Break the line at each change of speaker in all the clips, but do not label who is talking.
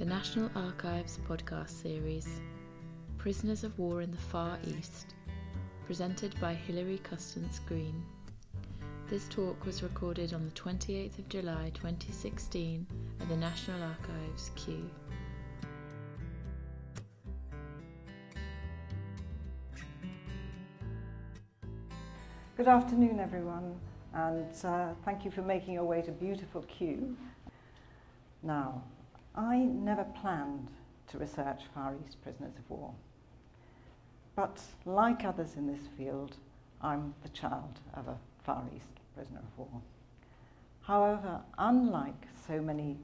the National Archives podcast series, Prisoners of War in the Far East, presented by Hilary Custance Green. This talk was recorded on the 28th of July 2016 at the National Archives, Kew.
Good afternoon, everyone, and uh, thank you for making your way to beautiful Kew. Now, I never planned to research Far East prisoners of war. But like others in this field, I'm the child of a Far East prisoner of war. However, unlike so many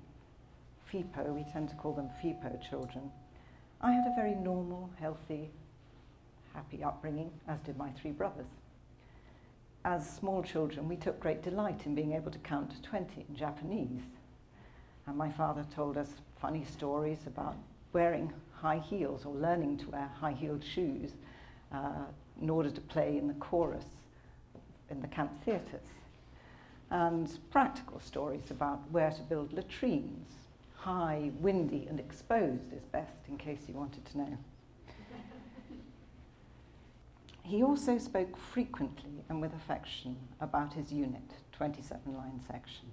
FEPOW, we tend to call them FEPOW children, I had a very normal, healthy, happy upbringing, as did my three brothers. As small children, we took great delight in being able to count to 20 in Japanese. And my father told us funny stories about wearing high heels or learning to wear high heeled shoes uh, in order to play in the chorus in the camp theatres. And practical stories about where to build latrines. High, windy, and exposed is best, in case you wanted to know. he also spoke frequently and with affection about his unit, 27 line section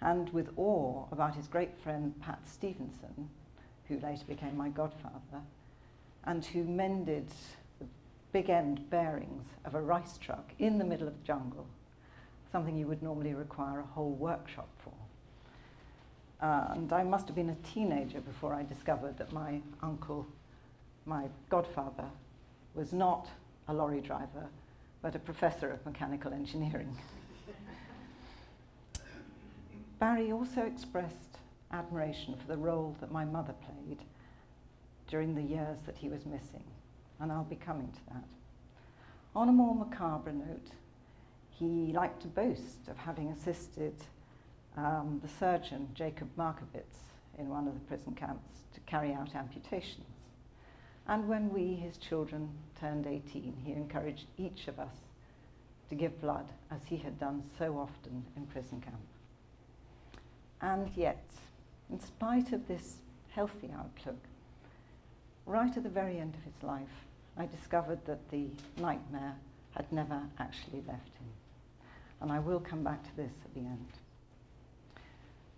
and with awe about his great friend Pat Stevenson, who later became my godfather, and who mended the big end bearings of a rice truck in the middle of the jungle, something you would normally require a whole workshop for. Uh, and I must have been a teenager before I discovered that my uncle, my godfather, was not a lorry driver, but a professor of mechanical engineering. Barry also expressed admiration for the role that my mother played during the years that he was missing, and I'll be coming to that. On a more macabre note, he liked to boast of having assisted um, the surgeon, Jacob Markowitz, in one of the prison camps to carry out amputations. And when we, his children, turned 18, he encouraged each of us to give blood, as he had done so often in prison camp. And yet, in spite of this healthy outlook, right at the very end of his life, I discovered that the nightmare had never actually left him. And I will come back to this at the end.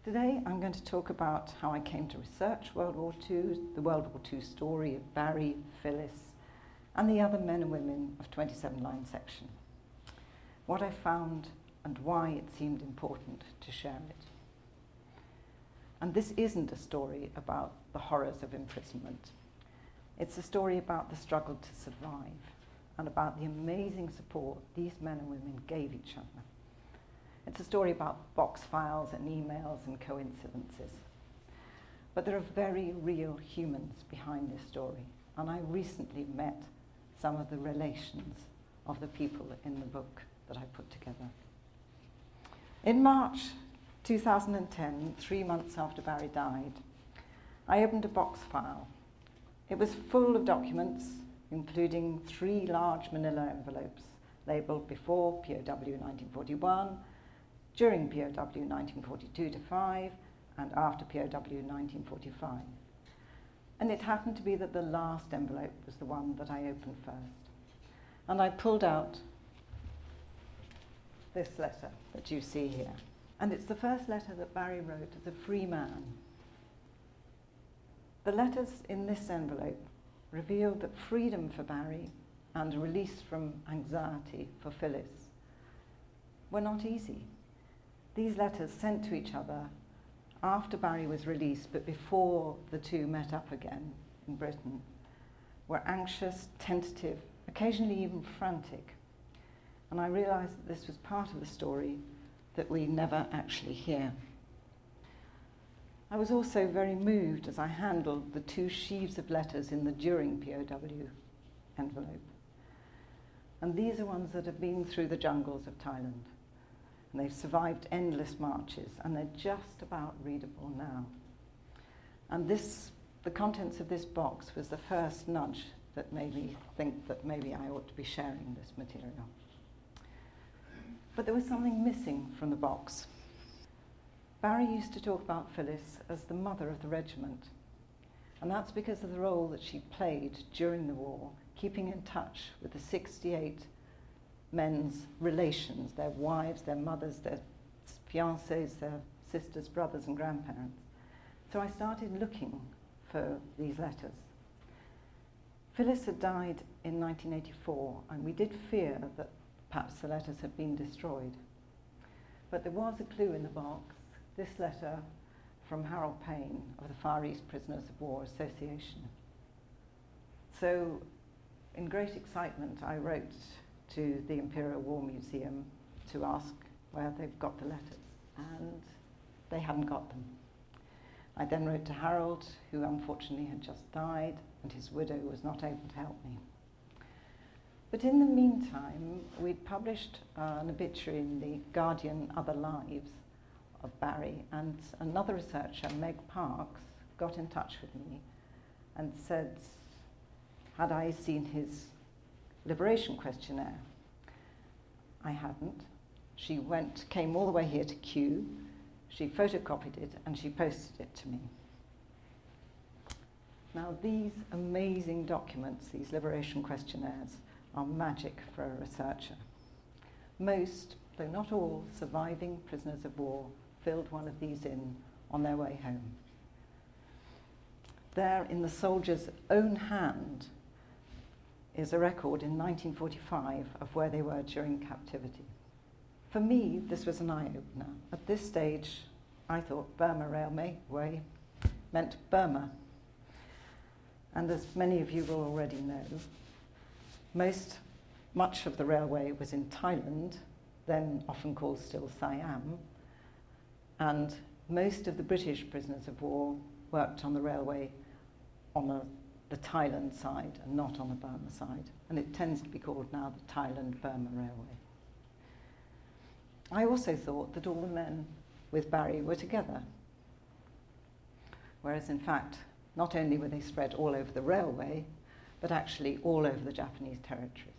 Today, I'm going to talk about how I came to research World War II, the World War II story of Barry, Phyllis, and the other men and women of 27 Line Section. What I found and why it seemed important to share it. And this isn't a story about the horrors of imprisonment. It's a story about the struggle to survive and about the amazing support these men and women gave each other. It's a story about box files and emails and coincidences. But there are very real humans behind this story, and I recently met some of the relations of the people in the book that I put together. In March 2010, three months after Barry died, I opened a box file. It was full of documents, including three large manila envelopes labelled before POW 1941, during POW 1942 to 5, and after POW 1945. And it happened to be that the last envelope was the one that I opened first. And I pulled out this letter that you see here. And it's the first letter that Barry wrote as a free man. The letters in this envelope revealed that freedom for Barry and release from anxiety for Phyllis were not easy. These letters sent to each other after Barry was released, but before the two met up again in Britain, were anxious, tentative, occasionally even frantic. And I realized that this was part of the story that we never actually hear. I was also very moved as I handled the two sheaves of letters in the during POW envelope. And these are ones that have been through the jungles of Thailand. And they've survived endless marches, and they're just about readable now. And this, the contents of this box was the first nudge that made me think that maybe I ought to be sharing this material but there was something missing from the box. Barry used to talk about Phyllis as the mother of the regiment. And that's because of the role that she played during the war, keeping in touch with the 68 men's relations, their wives, their mothers, their fiancés, their sisters, brothers, and grandparents. So I started looking for these letters. Phyllis had died in 1984, and we did fear that perhaps the letters had been destroyed. But there was a clue in the box this letter from Harold Payne of the Far East Prisoners of War Association. So, in great excitement, I wrote to the Imperial War Museum to ask where they've got the letters, and they hadn't got them. I then wrote to Harold, who unfortunately had just died, and his widow was not able to help me. But in the meantime, we'd published uh, an obituary in the Guardian Other Lives of Barry, and another researcher, Meg Parkes, got in touch with me and said, had I seen his liberation questionnaire? I hadn't. She went, came all the way here to Kew, she photocopied it, and she posted it to me. Now, these amazing documents, these liberation questionnaires, are magic for a researcher. Most, though not all, surviving prisoners of war filled one of these in on their way home. There, in the soldier's own hand, is a record in 1945 of where they were during captivity. For me, this was an eye opener. At this stage, I thought Burma Railway meant Burma. And as many of you will already know, most, much of the railway was in Thailand, then often called still Siam, and most of the British prisoners of war worked on the railway on the, the Thailand side and not on the Burma side. And it tends to be called now the Thailand Burma Railway. I also thought that all the men with Barry were together. Whereas, in fact, not only were they spread all over the railway, but actually all over the Japanese territories.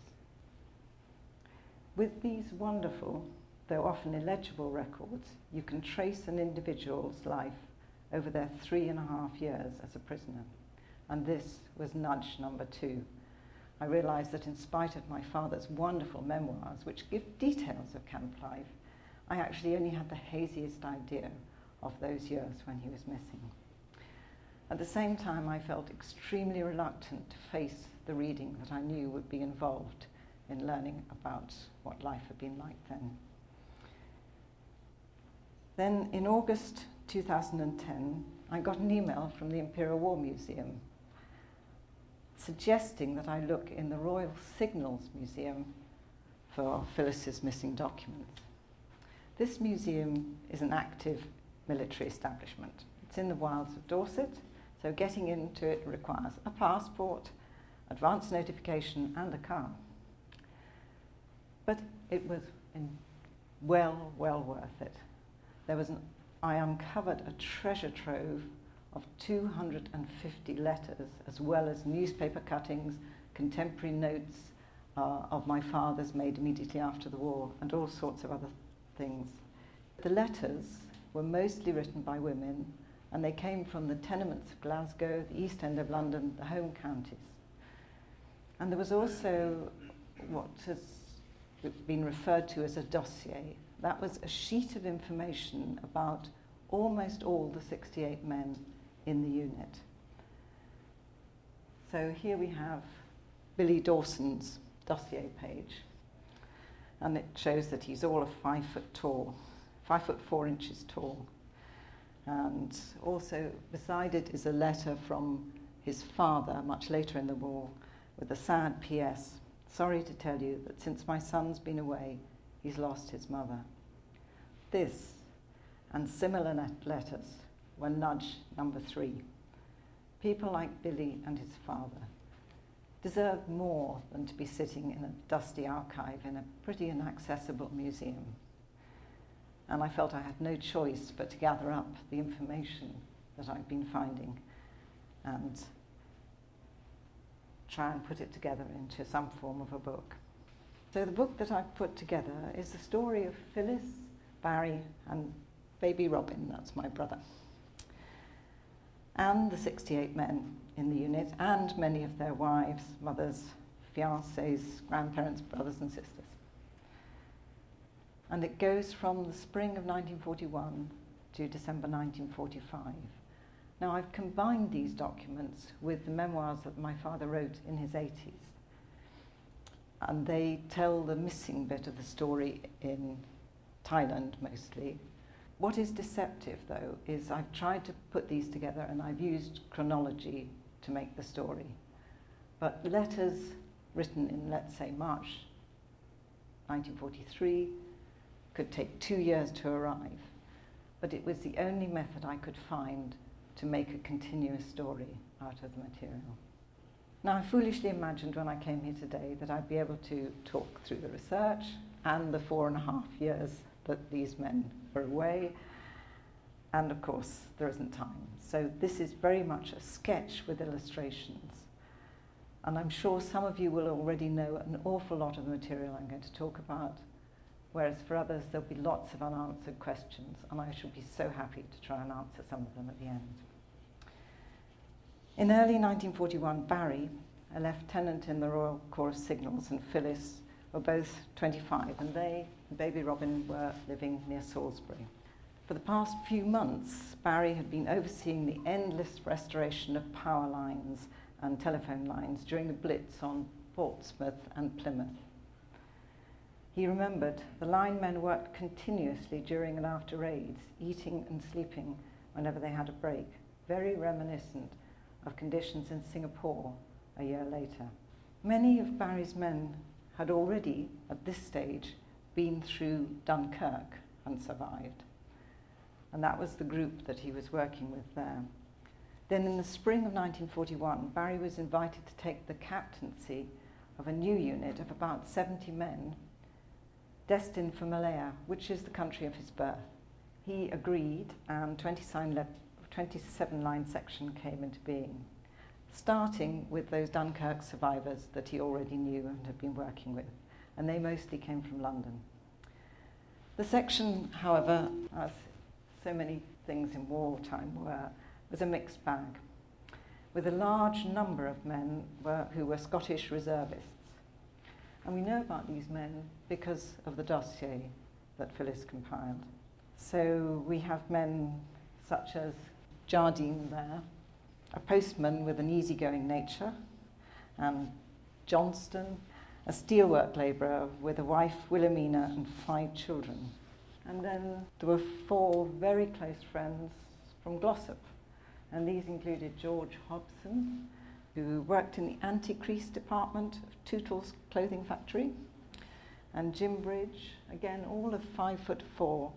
With these wonderful though often illegible records, you can trace an individual's life over their three and a half years as a prisoner. And this was nudge number two. I realised that in spite of my father's wonderful memoirs, which give details of camp life, I actually only had the haziest idea of those years when he was missing. At the same time, I felt extremely reluctant to face the reading that I knew would be involved in learning about what life had been like then. Then in August 2010, I got an email from the Imperial War Museum suggesting that I look in the Royal Signals Museum for Phyllis's missing documents. This museum is an active military establishment. It's in the wilds of Dorset, so getting into it requires a passport, advance notification, and a car. But it was well, well worth it there was an, I uncovered a treasure trove of 250 letters, as well as newspaper cuttings, contemporary notes uh, of my father's made immediately after the war, and all sorts of other things. The letters were mostly written by women, and they came from the tenements of Glasgow, the East End of London, the home counties. And there was also what has been referred to as a dossier, that was a sheet of information about almost all the 68 men in the unit. So here we have Billy Dawson's dossier page, and it shows that he's all of five foot tall, five foot four inches tall. And also beside it is a letter from his father, much later in the war, with a sad P.S. Sorry to tell you that since my son's been away, he's lost his mother. This and similar letters were nudge number three. People like Billy and his father deserve more than to be sitting in a dusty archive in a pretty inaccessible museum. And I felt I had no choice but to gather up the information that I'd been finding and try and put it together into some form of a book. So the book that I've put together is the story of Phyllis, Barry, and baby Robin, that's my brother, and the 68 men in the unit, and many of their wives, mothers, fiancés, grandparents, brothers, and sisters. And it goes from the spring of 1941 to December 1945. Now, I've combined these documents with the memoirs that my father wrote in his 80s. And they tell the missing bit of the story in Thailand mostly. What is deceptive, though, is I've tried to put these together and I've used chronology to make the story. But letters written in, let's say, March 1943 could take two years to arrive. But it was the only method I could find to make a continuous story out of the material. Now, I foolishly imagined when I came here today that I'd be able to talk through the research and the four and a half years that these men were away. And of course, there isn't time. So, this is very much a sketch with illustrations. And I'm sure some of you will already know an awful lot of the material I'm going to talk about, whereas for others, there'll be lots of unanswered questions, and I shall be so happy to try and answer some of them at the end. In early 1941, Barry, a lieutenant in the Royal Corps of Signals, and Phyllis were both 25, and they, baby Robin, were living near Salisbury. For the past few months, Barry had been overseeing the endless restoration of power lines and telephone lines during the Blitz on Portsmouth and Plymouth. He remembered the linemen worked continuously during and after raids, eating and sleeping whenever they had a break, very reminiscent of conditions in Singapore a year later. Many of Barry's men had already, at this stage, been through Dunkirk and survived. And that was the group that he was working with there. Then in the spring of 1941, Barry was invited to take the captaincy of a new unit of about 70 men destined for Malaya, which is the country of his birth. He agreed, and 27 line section came into being, starting with those Dunkirk survivors that he already knew and had been working with, and they mostly came from London. The section, however, as so many things in wartime were, was a mixed bag, with a large number of men were, who were Scottish reservists. And we know about these men because of the dossier that Phyllis compiled. So we have men such as Jardine there, a postman with an easygoing nature, and Johnston, a steelwork labourer with a wife, Wilhelmina, and five children. And then there were four very close friends from Glossop, and these included George Hobson, who worked in the anti-crease department of Tootal's clothing factory, and Jim Bridge, again, all of five foot four,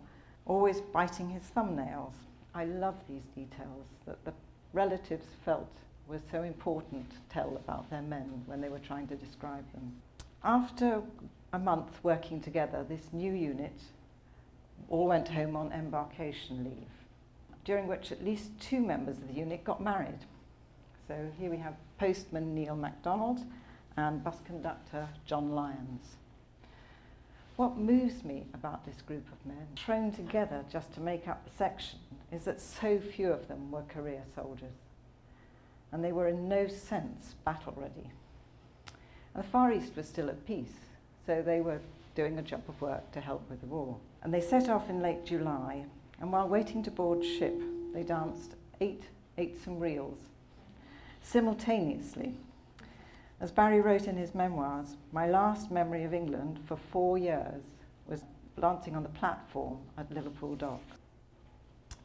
always biting his thumbnails. I love these details that the relatives felt were so important to tell about their men when they were trying to describe them. After a month working together, this new unit all went home on embarkation leave, during which at least two members of the unit got married. So here we have postman Neil MacDonald and bus conductor John Lyons. What moves me about this group of men, thrown together just to make up the section, is that so few of them were career soldiers. And they were in no sense battle ready. And the Far East was still at peace, so they were doing a job of work to help with the war. And they set off in late July, and while waiting to board ship, they danced eight some reels simultaneously. As Barry wrote in his memoirs, my last memory of England for four years was dancing on the platform at Liverpool Dock.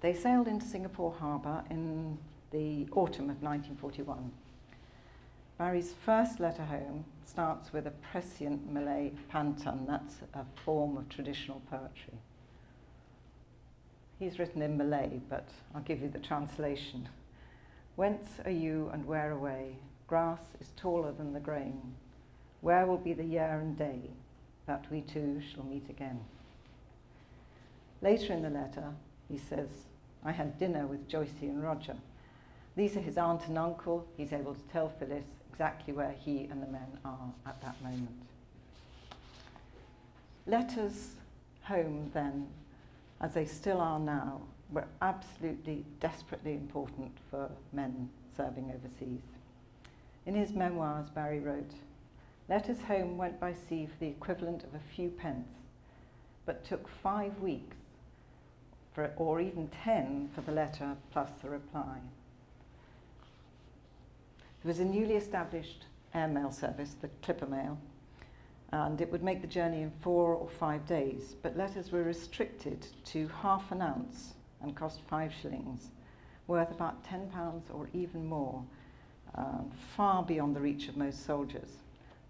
They sailed into Singapore Harbour in the autumn of 1941. Barry's first letter home starts with a prescient Malay pantun, that's a form of traditional poetry. He's written in Malay, but I'll give you the translation. Whence are you and where away? Grass is taller than the grain. Where will be the year and day that we two shall meet again? Later in the letter, he says, I had dinner with Joycey and Roger. These are his aunt and uncle. He's able to tell Phyllis exactly where he and the men are at that moment. Letters home then as they still are now, were absolutely desperately important for men serving overseas. In his memoirs, Barry wrote, Letters home went by sea for the equivalent of a few pence, but took five weeks, for, or even ten for the letter plus the reply. There was a newly established airmail service, the Clipper Mail, and it would make the journey in four or five days, but letters were restricted to half an ounce and cost five shillings, worth about £10 or even more, um, far beyond the reach of most soldiers.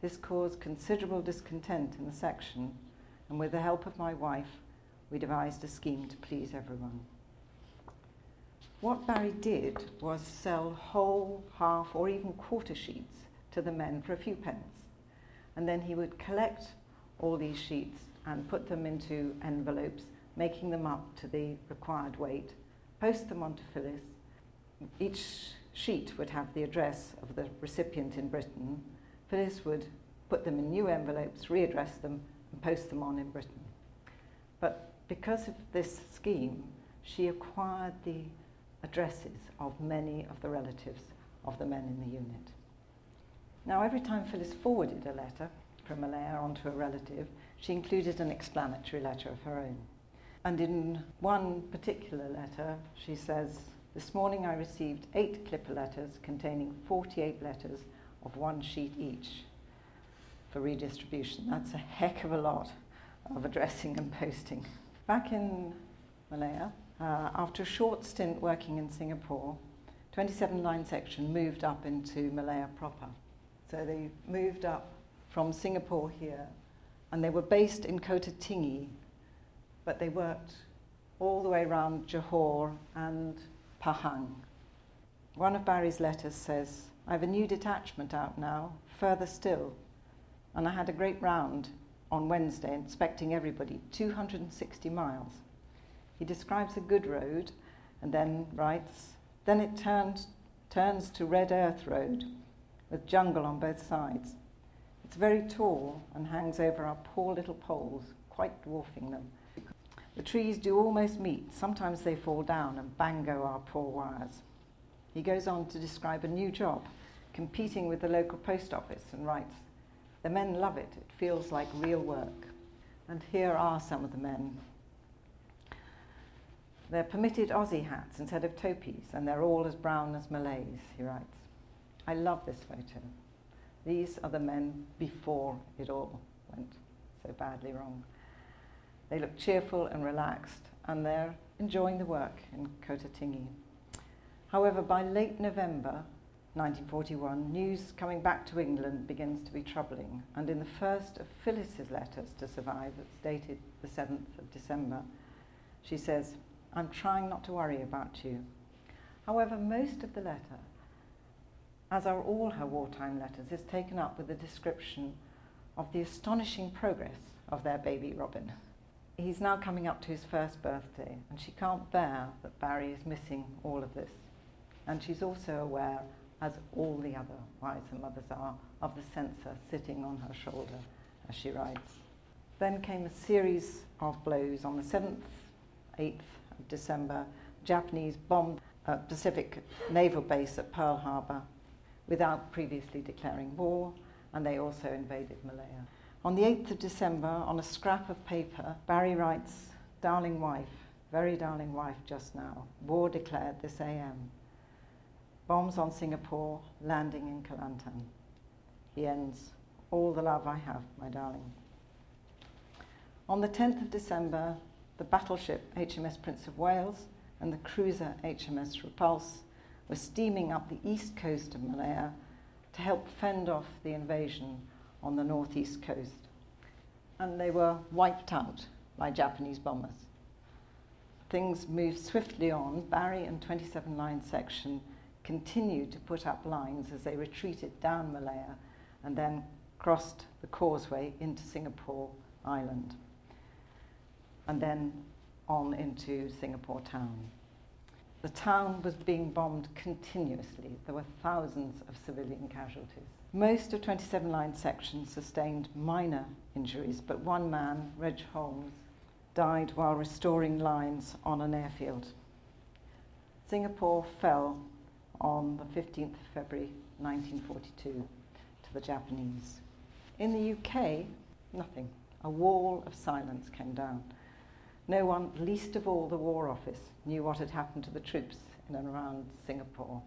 This caused considerable discontent in the section, and with the help of my wife, we devised a scheme to please everyone. What Barry did was sell whole, half, or even quarter sheets to the men for a few pence. And then he would collect all these sheets and put them into envelopes, making them up to the required weight, post them onto Phyllis. Each sheet would have the address of the recipient in Britain. Phyllis would put them in new envelopes, readdress them, and post them on in Britain. But because of this scheme, she acquired the addresses of many of the relatives of the men in the unit. Now, every time Phyllis forwarded a letter from Malaya onto a relative, she included an explanatory letter of her own. And in one particular letter, she says, This morning I received eight clipper letters containing 48 letters of one sheet each for redistribution. That's a heck of a lot of addressing and posting. Back in Malaya, uh, after a short stint working in Singapore, 27 line section moved up into Malaya proper. So they moved up from Singapore here, and they were based in Kota Tinggi, but they worked all the way around Johor and Pahang. One of Barry's letters says, I have a new detachment out now, further still, and I had a great round on Wednesday, inspecting everybody, 260 miles. He describes a good road and then writes, then it turns, turns to Red Earth Road with jungle on both sides. It's very tall and hangs over our poor little poles, quite dwarfing them. The trees do almost meet. Sometimes they fall down and bango our poor wires. He goes on to describe a new job, competing with the local post office, and writes, The men love it. It feels like real work. And here are some of the men. They're permitted Aussie hats instead of topies, and they're all as brown as Malays, he writes. I love this photo. These are the men before it all went so badly wrong. They look cheerful and relaxed, and they're enjoying the work in Kota Tinggi. However, by late November 1941, news coming back to England begins to be troubling, and in the first of Phyllis's letters to survive, that's dated the 7th of December, she says, I'm trying not to worry about you. However, most of the letter as are all her wartime letters, is taken up with a description of the astonishing progress of their baby Robin. He's now coming up to his first birthday, and she can't bear that Barry is missing all of this. And she's also aware, as all the other wives and mothers are, of the censor sitting on her shoulder as she writes. Then came a series of blows on the 7th, 8th of December. Japanese bombed a Pacific naval base at Pearl Harbor without previously declaring war, and they also invaded Malaya. On the 8th of December, on a scrap of paper, Barry writes, Darling wife, very darling wife just now, war declared this AM. Bombs on Singapore, landing in Kelantan. He ends, All the love I have, my darling. On the 10th of December, the battleship HMS Prince of Wales and the cruiser HMS Repulse were steaming up the east coast of Malaya to help fend off the invasion on the northeast coast. And they were wiped out by Japanese bombers. Things moved swiftly on. Barry and 27 Line Section continued to put up lines as they retreated down Malaya and then crossed the causeway into Singapore Island and then on into Singapore town. The town was being bombed continuously. There were thousands of civilian casualties. Most of 27 line sections sustained minor injuries, but one man, Reg Holmes, died while restoring lines on an airfield. Singapore fell on the 15th of February 1942 to the Japanese. In the UK, nothing. A wall of silence came down. No one, least of all the War Office, knew what had happened to the troops in and around Singapore.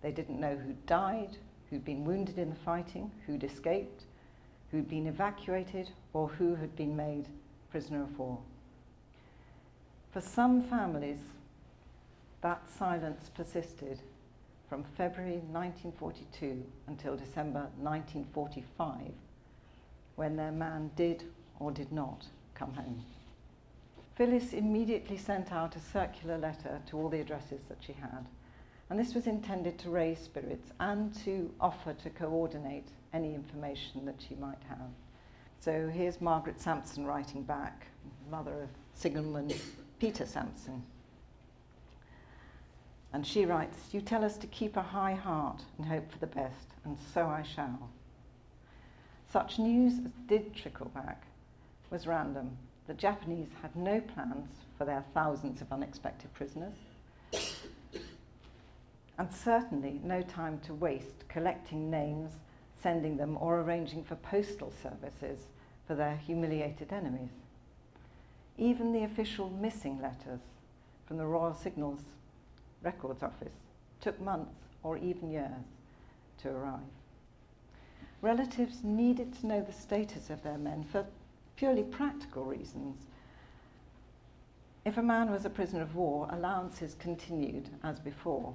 They didn't know who died, who'd been wounded in the fighting, who'd escaped, who'd been evacuated, or who had been made prisoner of war. For some families, that silence persisted from February 1942 until December 1945, when their man did or did not come home. Phyllis immediately sent out a circular letter to all the addresses that she had, and this was intended to raise spirits and to offer to coordinate any information that she might have. So here's Margaret Sampson writing back, mother of Sigismund Peter Sampson. And she writes, You tell us to keep a high heart and hope for the best, and so I shall. Such news as did trickle back was random. The Japanese had no plans for their thousands of unexpected prisoners, and certainly no time to waste collecting names, sending them, or arranging for postal services for their humiliated enemies. Even the official missing letters from the Royal Signals Records Office took months or even years to arrive. Relatives needed to know the status of their men for purely practical reasons. If a man was a prisoner of war, allowances continued as before.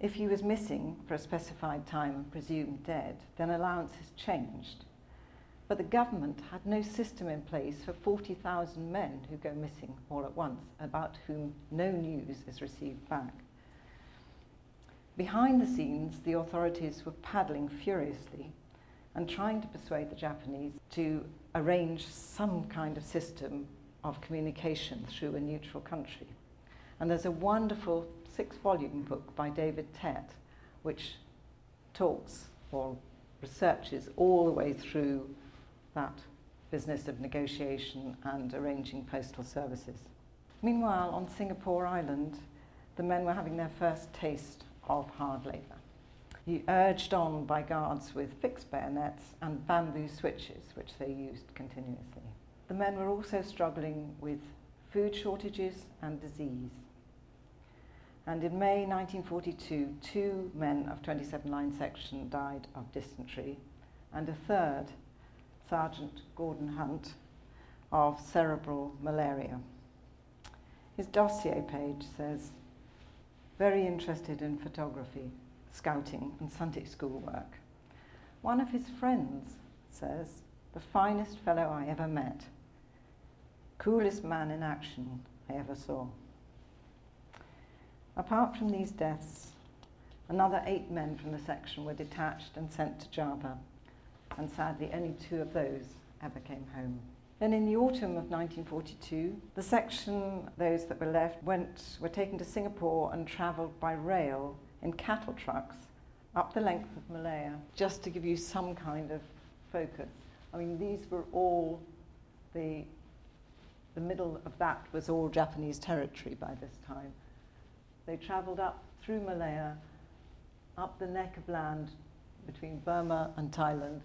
If he was missing for a specified time and presumed dead, then allowances changed. But the government had no system in place for 40,000 men who go missing all at once, about whom no news is received back. Behind the scenes, the authorities were paddling furiously and trying to persuade the Japanese to arrange some kind of system of communication through a neutral country. And there's a wonderful six volume book by David Tett, which talks or researches all the way through that business of negotiation and arranging postal services. Meanwhile, on Singapore Island, the men were having their first taste of hard labour. Urged on by guards with fixed bayonets and bamboo switches, which they used continuously. The men were also struggling with food shortages and disease. And in May 1942, two men of 27 Line Section died of dysentery, and a third Sergeant Gordon Hunt of cerebral malaria. His dossier page says, very interested in photography, scouting, and Sunday school work. One of his friends says, the finest fellow I ever met, coolest man in action I ever saw. Apart from these deaths, another eight men from the section were detached and sent to Java and sadly only two of those ever came home. Then in the autumn of 1942, the section, those that were left, went, were taken to Singapore and travelled by rail in cattle trucks up the length of Malaya, just to give you some kind of focus. I mean, these were all the, the middle of that was all Japanese territory by this time. They travelled up through Malaya, up the neck of land between Burma and Thailand,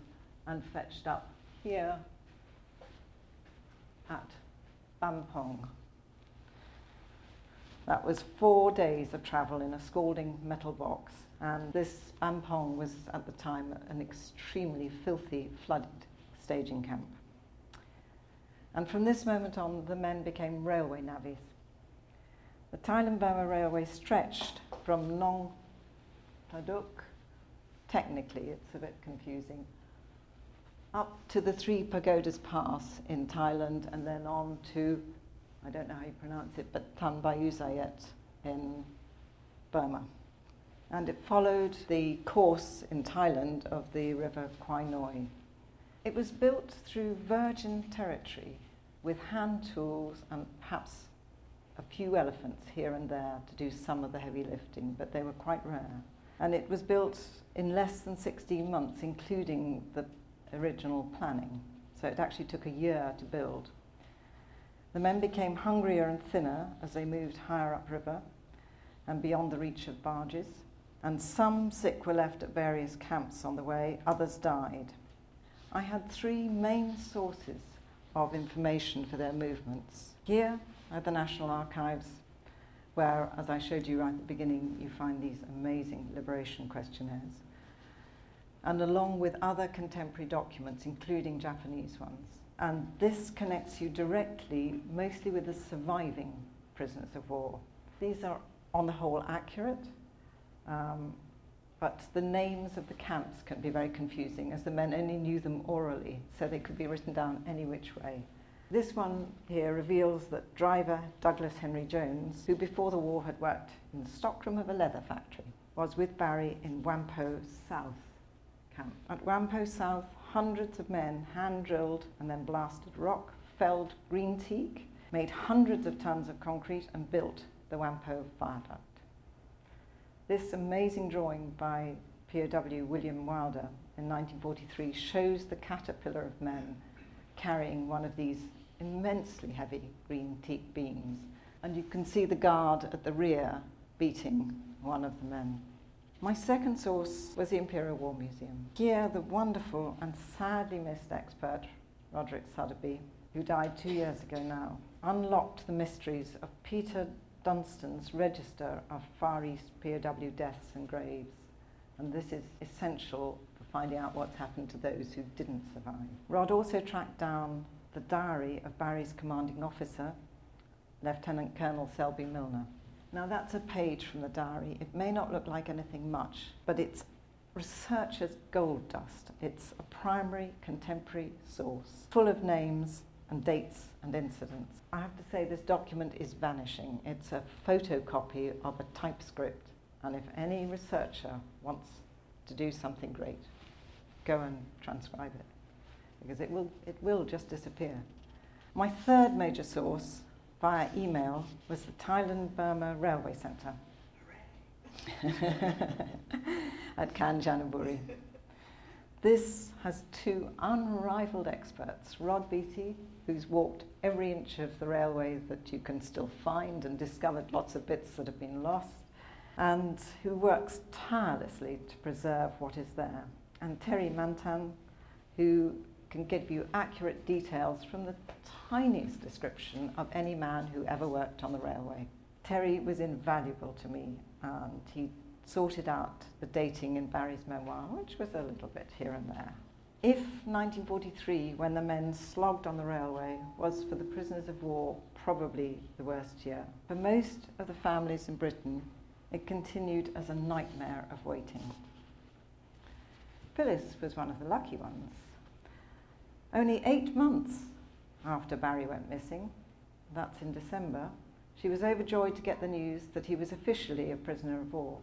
and fetched up here at Bampong. That was four days of travel in a scalding metal box, and this Bampong was at the time an extremely filthy, flooded staging camp. And from this moment on, the men became railway navvies. The Thailand Burma Railway stretched from Nong Pladuk, technically it's a bit confusing, up to the Three Pagodas Pass in Thailand and then on to, I don't know how you pronounce it, but Thanbyuzayat in Burma. And it followed the course in Thailand of the river Kwai Noi. It was built through virgin territory with hand tools and perhaps a few elephants here and there to do some of the heavy lifting, but they were quite rare. And it was built in less than 16 months, including the original planning. So it actually took a year to build. The men became hungrier and thinner as they moved higher upriver and beyond the reach of barges, and some sick were left at various camps on the way, others died. I had three main sources of information for their movements. Here at the National Archives, where, as I showed you right at the beginning, you find these amazing liberation questionnaires, and along with other contemporary documents, including Japanese ones. And this connects you directly, mostly with the surviving prisoners of war. These are, on the whole, accurate, um, but the names of the camps can be very confusing as the men only knew them orally, so they could be written down any which way. This one here reveals that driver Douglas Henry Jones, who before the war had worked in the stockroom of a leather factory, was with Barry in Wampo South camp. At Wampo South, hundreds of men hand drilled and then blasted rock, felled green teak, made hundreds of tons of concrete, and built the Wampo Viaduct. This amazing drawing by POW William Wilder in 1943 shows the caterpillar of men carrying one of these immensely heavy green teak beams. And you can see the guard at the rear beating one of the men. My second source was the Imperial War Museum. Here, the wonderful and sadly missed expert, Roderick Suddaby, who died two years ago now, unlocked the mysteries of Peter Dunstan's register of Far East POW deaths and graves. And this is essential for finding out what's happened to those who didn't survive. Rod also tracked down the diary of Barry's commanding officer, Lieutenant Colonel Selby Milner. Now, that's a page from the diary. It may not look like anything much, but it's researcher's gold dust. It's a primary contemporary source, full of names and dates and incidents. I have to say, this document is vanishing. It's a photocopy of a typescript, and if any researcher wants to do something great, go and transcribe it, because it will, it will just disappear. My third major source via email was the Thailand Burma Railway Centre at Kanchanaburi. This has two unrivaled experts, Rod Beattie, who's walked every inch of the railway that you can still find and discovered lots of bits that have been lost, and who works tirelessly to preserve what is there. And Terry Manttan, who can give you accurate details from the tiniest description of any man who ever worked on the railway. Terry was invaluable to me, and he sorted out the dating in Barry's memoir, which was a little bit here and there. If 1943, when the men slogged on the railway, was for the prisoners of war probably the worst year, for most of the families in Britain, it continued as a nightmare of waiting. Phyllis was one of the lucky ones. Only eight months after Barry went missing, that's in December, she was overjoyed to get the news that he was officially a prisoner of war.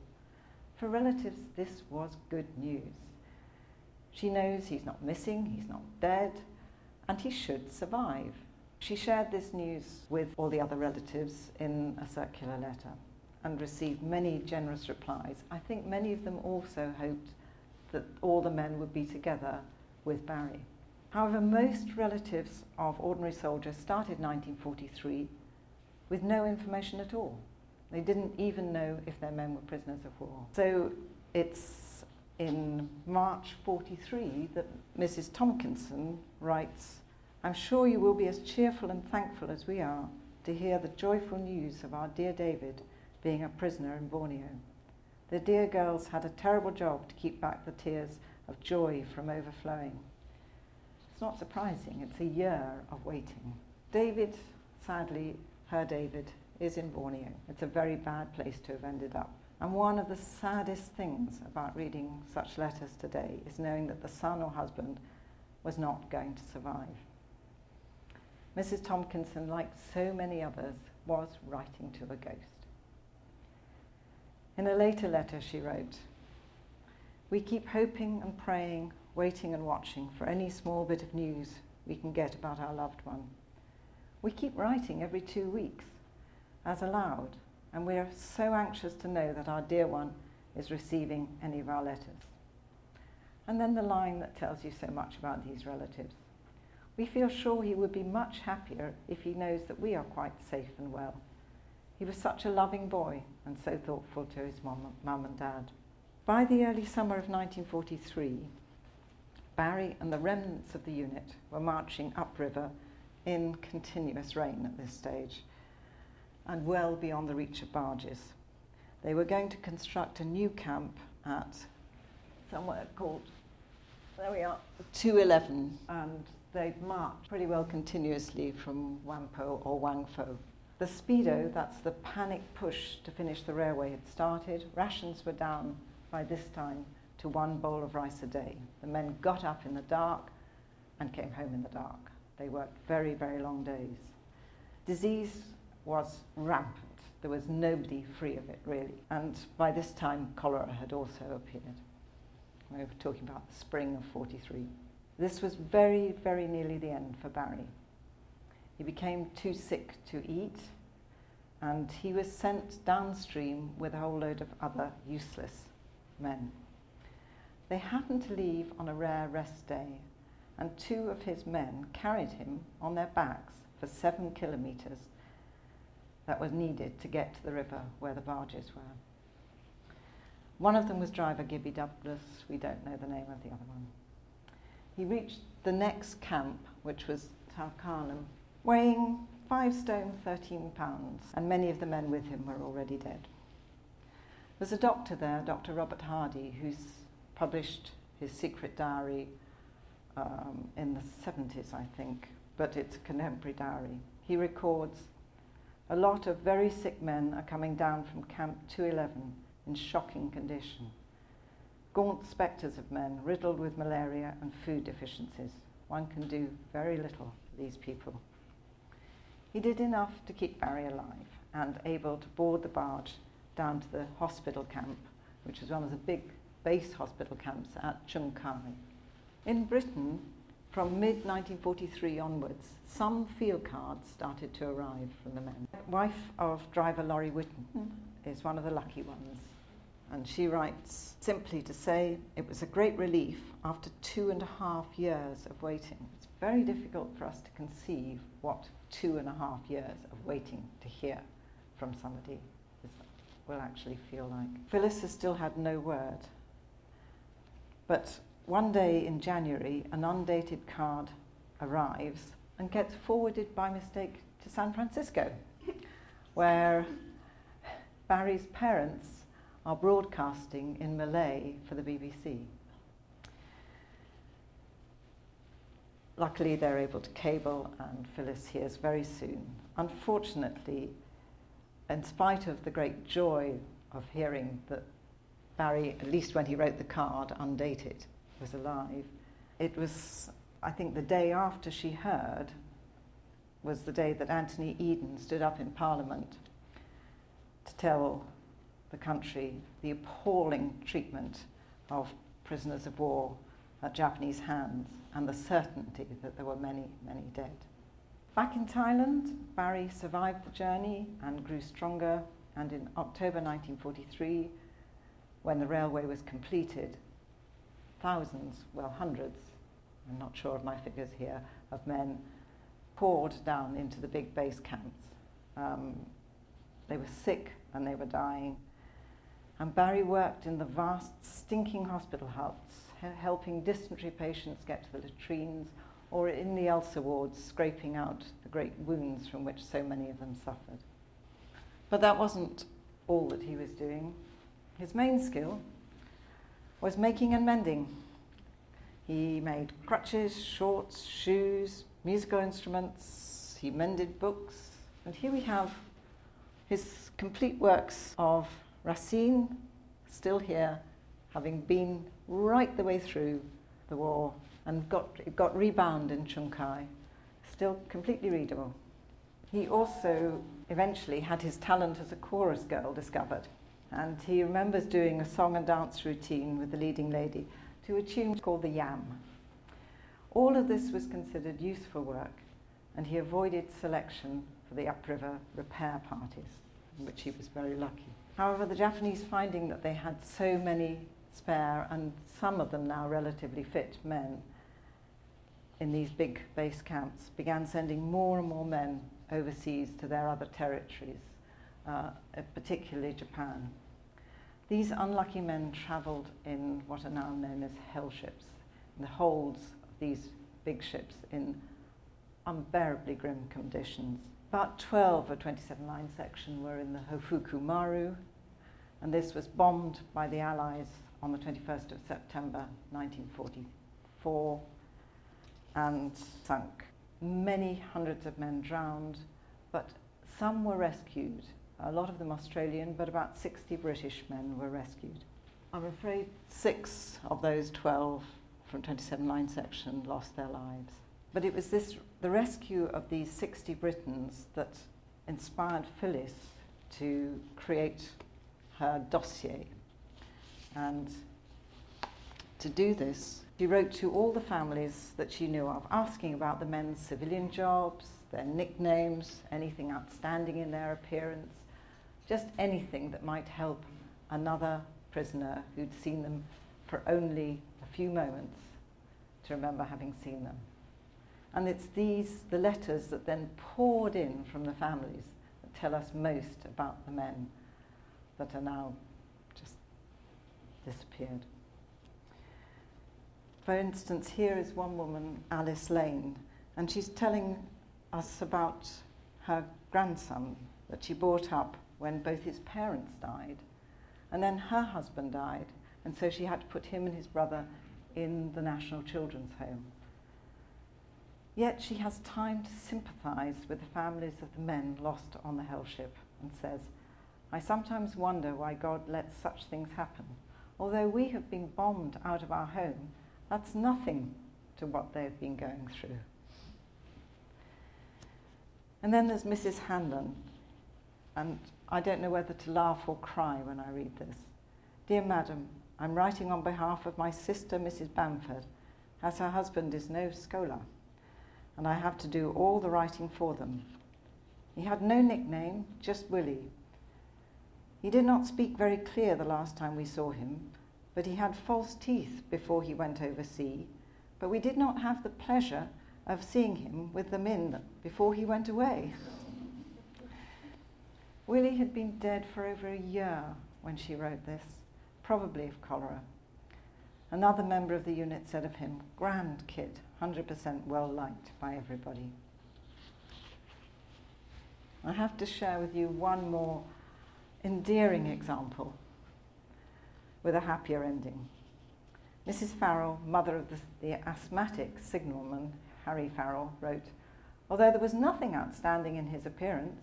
For relatives, this was good news. She knows he's not missing, he's not dead, and he should survive. She shared this news with all the other relatives in a circular letter and received many generous replies. I think many of them also hoped that all the men would be together with Barry. However, most relatives of ordinary soldiers started 1943 with no information at all. They didn't even know if their men were prisoners of war. So it's in March 43 that Mrs. Tompkinson writes, I'm sure you will be as cheerful and thankful as we are to hear the joyful news of our dear David being a prisoner in Borneo. The dear girls had a terrible job to keep back the tears of joy from overflowing. It's not surprising, it's a year of waiting. David, sadly, her David, is in Borneo. It's a very bad place to have ended up. And one of the saddest things about reading such letters today is knowing that the son or husband was not going to survive. Mrs. Tompkinson, like so many others, was writing to a ghost. In a later letter, she wrote, We keep hoping and praying, waiting and watching for any small bit of news we can get about our loved one. We keep writing every two weeks, as allowed, and we are so anxious to know that our dear one is receiving any of our letters. And then the line that tells you so much about these relatives. We feel sure he would be much happier if he knows that we are quite safe and well. He was such a loving boy and so thoughtful to his mum, and dad. By the early summer of 1943, Barry and the remnants of the unit were marching upriver in continuous rain at this stage and well beyond the reach of barges. They were going to construct a new camp at somewhere called, there we are, 211, and they'd marched pretty well continuously from Wampo or Wangfo. The Speedo, that's the panic push to finish the railway, had started. Rations were down by this time to one bowl of rice a day. The men got up in the dark and came home in the dark. They worked very, very long days. Disease was rampant. There was nobody free of it, really. And by this time, cholera had also appeared. We were talking about the spring of 43. This was very, very nearly the end for Barry. He became too sick to eat, and he was sent downstream with a whole load of other useless men. They happened to leave on a rare rest day, and two of his men carried him on their backs for seven kilometres that was needed to get to the river where the barges were. One of them was driver Gibby Douglas. We don't know the name of the other one. He reached the next camp, which was Takanun, weighing five stone, 13 pounds, and many of the men with him were already dead. There's a doctor there, Dr. Robert Hardie, who's published his secret diary um, in the 70s, I think, but it's a contemporary diary. He records a lot of very sick men are coming down from Camp 211 in shocking condition. Gaunt spectres of men riddled with malaria and food deficiencies. One can do very little for these people. He did enough to keep Barry alive and able to board the barge down to the hospital camp, which was one of the big base hospital camps at Chung Kai. In Britain, from mid 1943 onwards, some field cards started to arrive from the men. The Wife of driver Laurie Whitten hmm. is one of the lucky ones. And she writes simply to say it was a great relief after two and a half years of waiting. It's very difficult for us to conceive what two and a half years of waiting to hear from somebody is, will actually feel like. Phyllis has still had no word. But one day in January, an undated card arrives and gets forwarded by mistake to San Francisco, where Barry's parents are broadcasting in Malay for the BBC. Luckily, they're able to cable, and Phyllis hears very soon. Unfortunately, in spite of the great joy of hearing that Barry, at least when he wrote the card, undated, was alive, it was, I think, the day after she heard was the day that Anthony Eden stood up in Parliament to tell the country the appalling treatment of prisoners of war at Japanese hands and the certainty that there were many, many dead. Back in Thailand, Barry survived the journey and grew stronger, and in October 1943, when the railway was completed, thousands, well, hundreds, I'm not sure of my figures here, of men poured down into the big base camps. Um, they were sick and they were dying. And Barry worked in the vast, stinking hospital huts helping dysentery patients get to the latrines, or in the ulcer wards, scraping out the great wounds from which so many of them suffered. But that wasn't all that he was doing. His main skill was making and mending. He made crutches, shorts, shoes, musical instruments, he mended books, and here we have his complete works of Racine, still here, having been right the way through the war and got, got rebound in Chung Kai, still completely readable. He also eventually had his talent as a chorus girl discovered, and he remembers doing a song and dance routine with the leading lady to a tune called The Yam. All of this was considered useful work, and he avoided selection for the upriver repair parties, in which he was very lucky. However, the Japanese finding that they had so many spare and some of them now relatively fit men in these big base camps began sending more and more men overseas to their other territories, uh, particularly Japan. These unlucky men travelled in what are now known as hell ships, in the holds of these big ships in unbearably grim conditions. About 12 of 27 line section were in the Hofuku Maru, and this was bombed by the Allies on the 21st of September 1944 and sunk. Many hundreds of men drowned, but some were rescued. A lot of them Australian, but about 60 British men were rescued. I'm afraid six of those 12 from 27 line section lost their lives. But it was this, the rescue of these 60 Britons that inspired Phyllis to create her dossier. And to do this, she wrote to all the families that she knew of, asking about the men's civilian jobs, their nicknames, anything outstanding in their appearance, just anything that might help another prisoner who'd seen them for only a few moments to remember having seen them. And it's these, the letters that then poured in from the families that tell us most about the men that are now just disappeared. For instance, here is one woman, Alice Lane, and she's telling us about her grandson that she brought up when both his parents died. And then her husband died, and so she had to put him and his brother in the National Children's Home. Yet she has time to sympathise with the families of the men lost on the hell ship and says, I sometimes wonder why God lets such things happen. Although we have been bombed out of our home, that's nothing to what they've been going through. And then there's Mrs. Hanlon, and I don't know whether to laugh or cry when I read this. Dear Madam, I'm writing on behalf of my sister, Mrs. Bamford, as her husband is no scholar, and I have to do all the writing for them. He had no nickname, just Willie. He did not speak very clear the last time we saw him, but he had false teeth before he went overseas. But we did not have the pleasure of seeing him with them in before he went away. Willie had been dead for over a year when she wrote this probably of cholera. Another member of the unit said of him, grand kid, 100% well liked by everybody. I have to share with you one more endearing example with a happier ending. Mrs. Farrell, mother of the, the asthmatic signalman Harry Farrell, wrote, Although there was nothing outstanding in his appearance,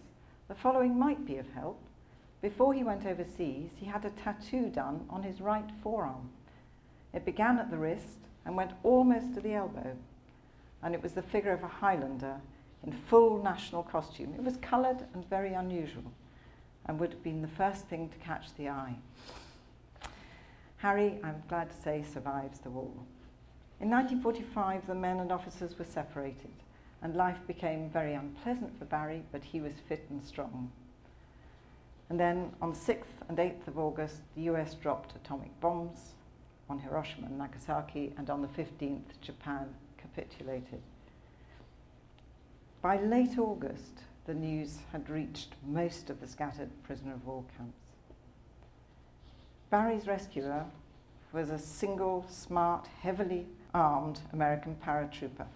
the following might be of help. Before he went overseas, he had a tattoo done on his right forearm. It began at the wrist and went almost to the elbow, and it was the figure of a Highlander in full national costume. It was coloured and very unusual, and would have been the first thing to catch the eye. Harry, I'm glad to say, survives the war. In 1945, the men and officers were separated, and life became very unpleasant for Barry, but he was fit and strong. And then on 6th and 8th of August, the US dropped atomic bombs on Hiroshima and Nagasaki, and on the 15th, Japan capitulated. By late August, the news had reached most of the scattered prisoner of war camps. Barry's rescuer was a single, smart, heavily armed American paratrooper,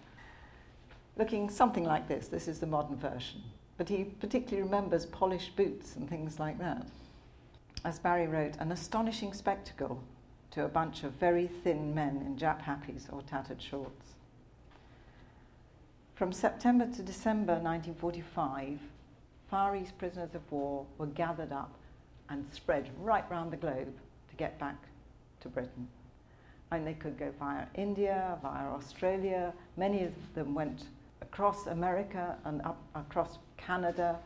looking something like this. This is the modern version but he particularly remembers polished boots and things like that. As Barry wrote, an astonishing spectacle to a bunch of very thin men in Jap happies or tattered shorts. From September to December 1945, Far East prisoners of war were gathered up and spread right round the globe to get back to Britain. And they could go via India, via Australia. Many of them went across America and up across Canada.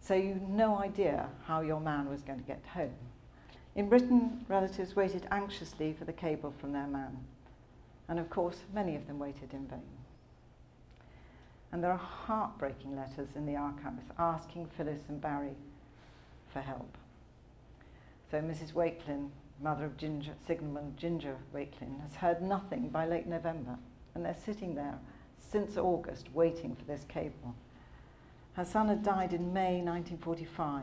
So you no idea how your man was going to get home. In Britain, relatives waited anxiously for the cable from their man. And of course, many of them waited in vain. And there are heartbreaking letters in the archives asking Phyllis and Barry for help. So Mrs. Wakelin, mother of Ginger, Signalman Ginger Wakelin, has heard nothing by late November. and they're sitting there since August waiting for this cable. Her son had died in May 1945,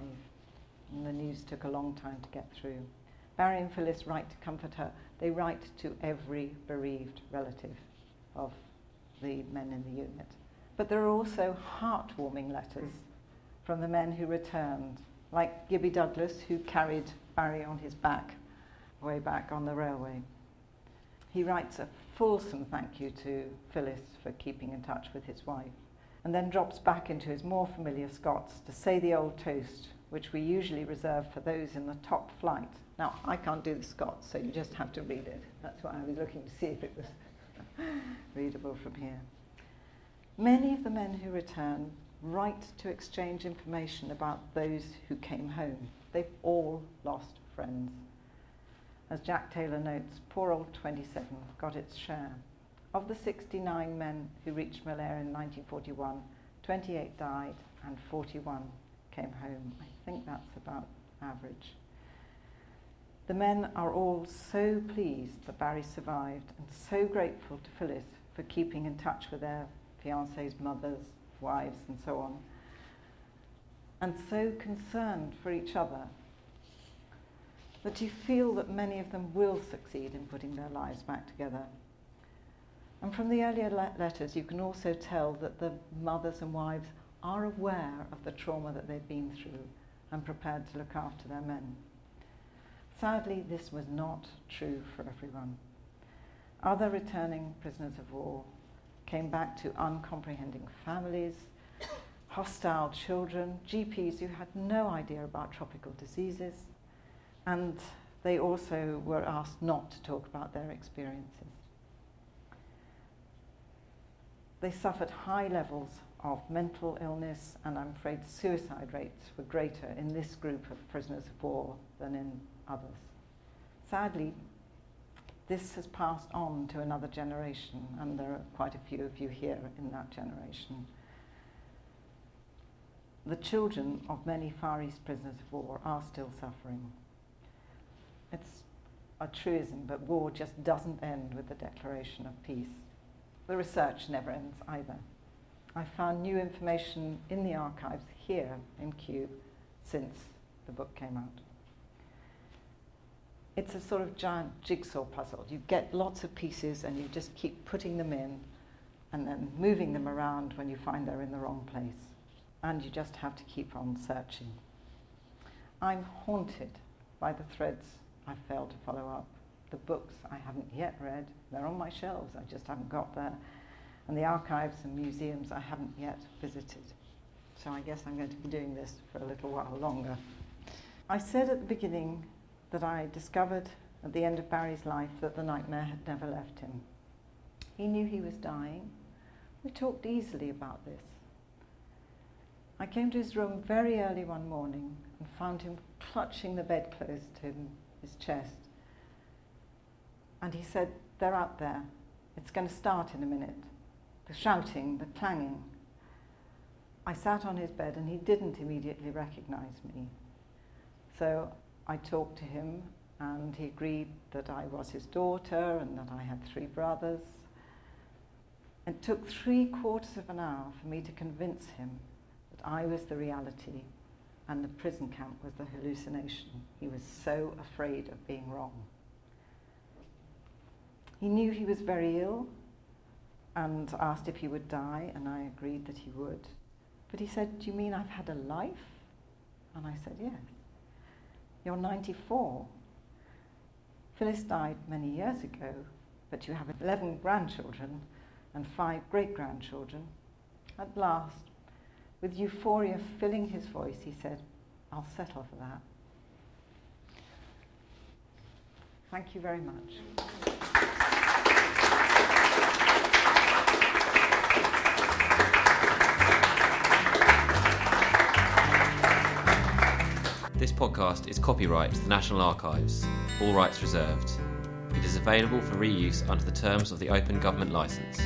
and the news took a long time to get through. Barry and Phyllis write to comfort her. They write to every bereaved relative of the men in the unit. But there are also heartwarming letters from the men who returned, like Gibby Douglas, who carried Barry on his back way back on the railway. He writes a fulsome thank you to Phyllis for keeping in touch with his wife, and then drops back into his more familiar Scots to say the old toast, which we usually reserve for those in the top flight. Now, I can't do the Scots, so you just have to read it. That's why I was looking to see if it was readable from here. Many of the men who return write to exchange information about those who came home. They've all lost friends. As Jack Taylor notes, poor old 27 got its share. Of the 69 men who reached Malaya in 1941, 28 died and 41 came home. I think that's about average. The men are all so pleased that Barry survived and so grateful to Phyllis for keeping in touch with their fiancés' mothers, wives, and so on, and so concerned for each other that you feel that many of them will succeed in putting their lives back together. And from the earlier le- letters, you can also tell that the mothers and wives are aware of the trauma that they've been through and prepared to look after their men. Sadly, this was not true for everyone. Other returning prisoners of war came back to uncomprehending families, hostile children, GPs who had no idea about tropical diseases, and they also were asked not to talk about their experiences. They suffered high levels of mental illness, and I'm afraid suicide rates were greater in this group of prisoners of war than in others. Sadly, this has passed on to another generation, and there are quite a few of you here in that generation. The children of many Far East prisoners of war are still suffering. It's a truism, but war just doesn't end with the declaration of peace. The research never ends either. I found new information in the archives here in Kew since the book came out. It's a sort of giant jigsaw puzzle. You get lots of pieces and you just keep putting them in and then moving them around when you find they're in the wrong place. And you just have to keep on searching. I'm haunted by the threads I failed to follow up. The books I haven't yet read, they're on my shelves, I just haven't got there. And the archives and museums I haven't yet visited. So I guess I'm going to be doing this for a little while longer. I said at the beginning that I discovered at the end of Barry's life that the nightmare had never left him. He knew he was dying. We talked easily about this. I came to his room very early one morning and found him clutching the bedclothes to him his chest. And he said, They're out there. It's going to start in a minute. The shouting, the clanging. I sat on his bed and he didn't immediately recognize me. So I talked to him and he agreed that I was his daughter and that I had three brothers. It took three quarters of an hour for me to convince him that I was the reality and the prison camp was the hallucination. He was so afraid of being wrong. He knew he was very ill and asked if he would die, and I agreed that he would. But he said, Do you mean I've had a life? And I said, Yes. You're 94. Phyllis died many years ago, but you have 11 grandchildren and five great grandchildren. At last, with euphoria filling his voice, he said, I'll settle for that. Thank you very much.
This podcast is copyright the National Archives, all rights reserved. It is available for reuse under the terms of the Open Government Licence.